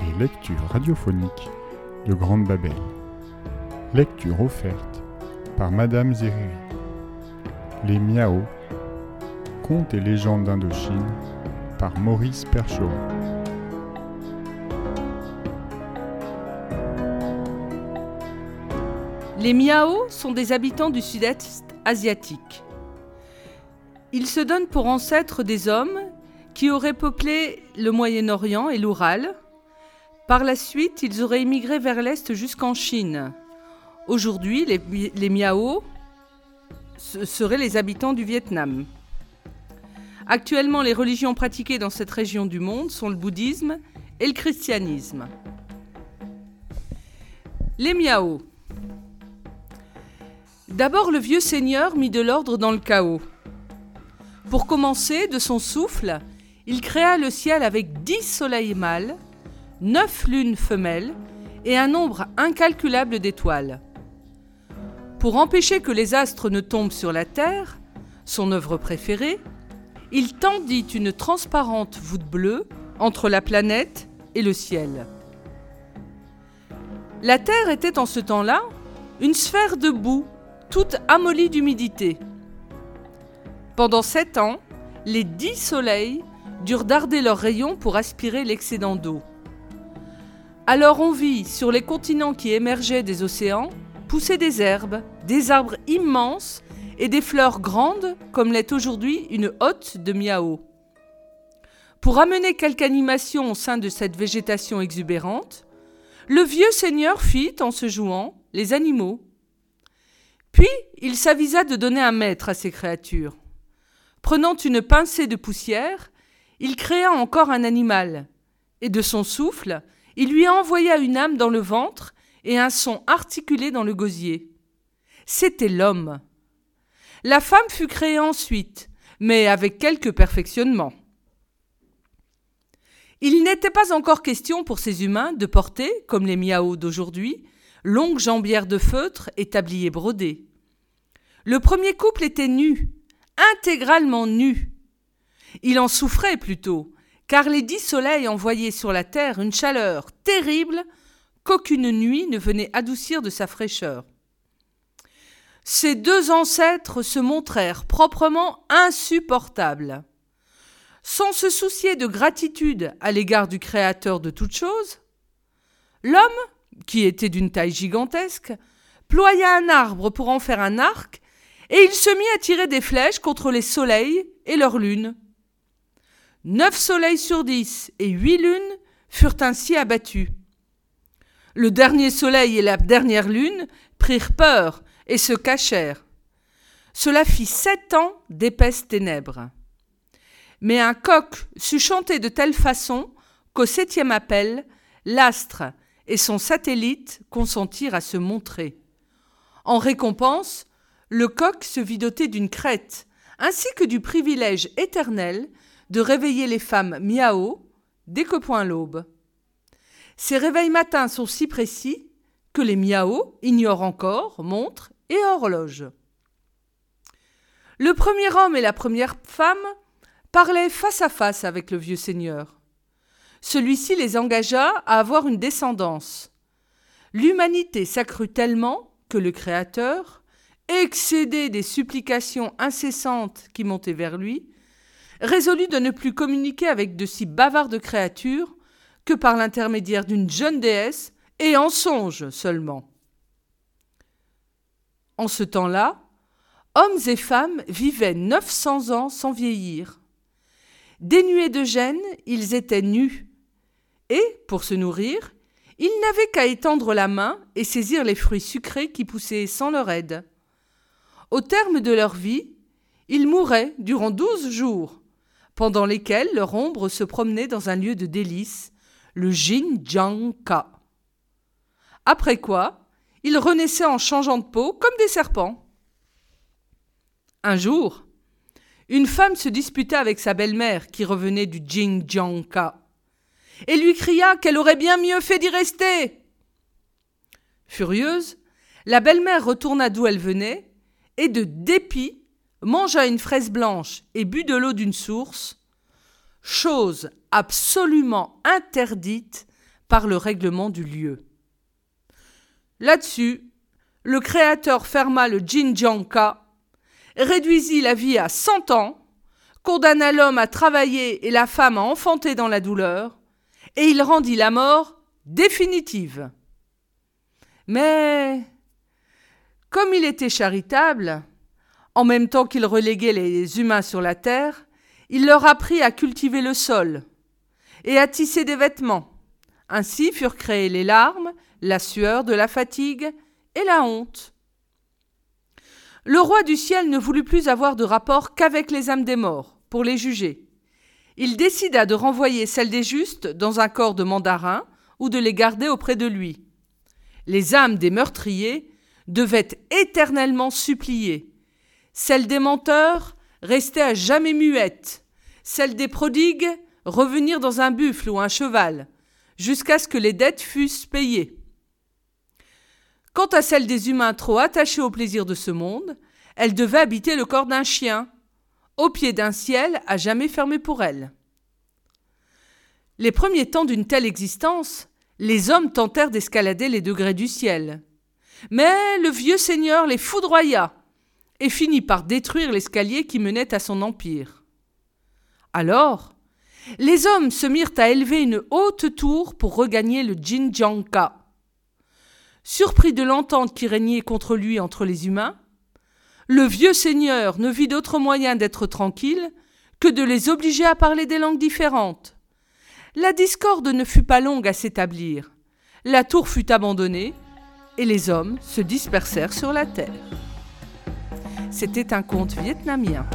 Les lectures radiophoniques de Grande Babel. Lecture offerte par Madame Zeriri. Les Miao. Contes et légendes d'Indochine par Maurice Percheron. Les Miao sont des habitants du sud-est asiatique. Ils se donnent pour ancêtres des hommes qui auraient peuplé le Moyen-Orient et l'Oural. Par la suite, ils auraient immigré vers l'Est jusqu'en Chine. Aujourd'hui, les, Miao seraient les habitants du Vietnam. Actuellement, les religions pratiquées dans cette région du monde sont le bouddhisme et le christianisme. Les Miao. D'abord, le vieux seigneur mit de l'ordre dans le chaos. Pour commencer, de son souffle, il créa le ciel avec dix soleils mâles, neuf lunes femelles et un nombre incalculable d'étoiles. Pour empêcher que les astres ne tombent sur la Terre, son œuvre préférée, il tendit une transparente voûte bleue entre la planète et le ciel. La Terre était en ce temps-là une sphère de boue, toute amollie d'humidité. Pendant sept ans, les dix soleils durent darder leurs rayons pour aspirer l'excédent d'eau. Alors on vit sur les continents qui émergeaient des océans pousser des herbes, des arbres immenses et des fleurs grandes comme l'est aujourd'hui une hotte de miao. Pour amener quelque animation au sein de cette végétation exubérante, le vieux seigneur fit, en se jouant, les animaux. Puis il s'avisa de donner un maître à ces créatures. Prenant une pincée de poussière, il créa encore un animal, et de son souffle, il lui envoya une âme dans le ventre et un son articulé dans le gosier. C'était l'homme. La femme fut créée ensuite, mais avec quelques perfectionnements. Il n'était pas encore question pour ces humains de porter, comme les miaos d'aujourd'hui, longues jambières de feutre et tabliers brodés. Le premier couple était nu, intégralement nu. Il en souffrait plutôt, car les dix soleils envoyaient sur la terre une chaleur terrible qu'aucune nuit ne venait adoucir de sa fraîcheur. Ces deux ancêtres se montrèrent proprement insupportables. Sans se soucier de gratitude à l'égard du Créateur de toutes choses, l'homme, qui était d'une taille gigantesque, ploya un arbre pour en faire un arc, et il se mit à tirer des flèches contre les soleils et leurs lunes. Neuf soleils sur dix et huit lunes furent ainsi abattus. Le dernier soleil et la dernière lune prirent peur et se cachèrent. Cela fit sept ans d'épaisses ténèbres. Mais un coq sut chanter de telle façon qu'au septième appel, l'astre et son satellite consentirent à se montrer. En récompense, le coq se vit doté d'une crête, ainsi que du privilège éternel de réveiller les femmes miao dès que point l'aube. Ces réveils matins sont si précis que les miao ignorent encore montres et horloges. Le premier homme et la première femme parlaient face à face avec le vieux seigneur. Celui-ci les engagea à avoir une descendance. L'humanité s'accrut tellement que le Créateur, excédé des supplications incessantes qui montaient vers lui, résolut de ne plus communiquer avec de si bavardes créatures que par l'intermédiaire d'une jeune déesse et en songe seulement. En ce temps-là, hommes et femmes vivaient 900 ans sans vieillir. Dénués de gêne, ils étaient nus. Et, pour se nourrir, ils n'avaient qu'à étendre la main et saisir les fruits sucrés qui poussaient sans leur aide. Au terme de leur vie, ils mouraient durant douze jours, pendant lesquels leur ombre se promenait dans un lieu de délices, le Jinjiangka. Après quoi, ils renaissaient en changeant de peau comme des serpents. Un jour, une femme se disputa avec sa belle-mère qui revenait du Jinjiangka et lui cria qu'elle aurait bien mieux fait d'y rester. Furieuse, la belle-mère retourna d'où elle venait et de dépit mangea une fraise blanche et but de l'eau d'une source, chose absolument interdite par le règlement du lieu. Là-dessus, le créateur ferma le Jinjanka, réduisit la vie à cent ans, condamna l'homme à travailler et la femme à enfanter dans la douleur, et il rendit la mort définitive. Mais, comme il était charitable, en même temps qu'il reléguait les humains sur la terre, il leur apprit à cultiver le sol et à tisser des vêtements. Ainsi furent créées les larmes, la sueur de la fatigue et la honte. Le roi du ciel ne voulut plus avoir de rapport qu'avec les âmes des morts, pour les juger. Il décida de renvoyer celles des justes dans un corps de mandarin ou de les garder auprès de lui. Les âmes des meurtriers devaient éternellement supplier. Celles des menteurs restaient à jamais muettes. Celles des prodigues revenir dans un buffle ou un cheval, jusqu'à ce que les dettes fussent payées. Quant à celle des humains trop attachés au plaisir de ce monde, elle devait habiter le corps d'un chien, au pied d'un ciel à jamais fermé pour elle. Les premiers temps d'une telle existence, les hommes tentèrent d'escalader les degrés du ciel. Mais le vieux seigneur les foudroya et finit par détruire l'escalier qui menait à son empire. Alors, les hommes se mirent à élever une haute tour pour regagner le Jinjanka. Surpris de l'entente qui régnait contre lui entre les humains, le vieux seigneur ne vit d'autre moyen d'être tranquille que de les obliger à parler des langues différentes. La discorde ne fut pas longue à s'établir. La tour fut abandonnée et les hommes se dispersèrent sur la terre. C'était un conte vietnamien.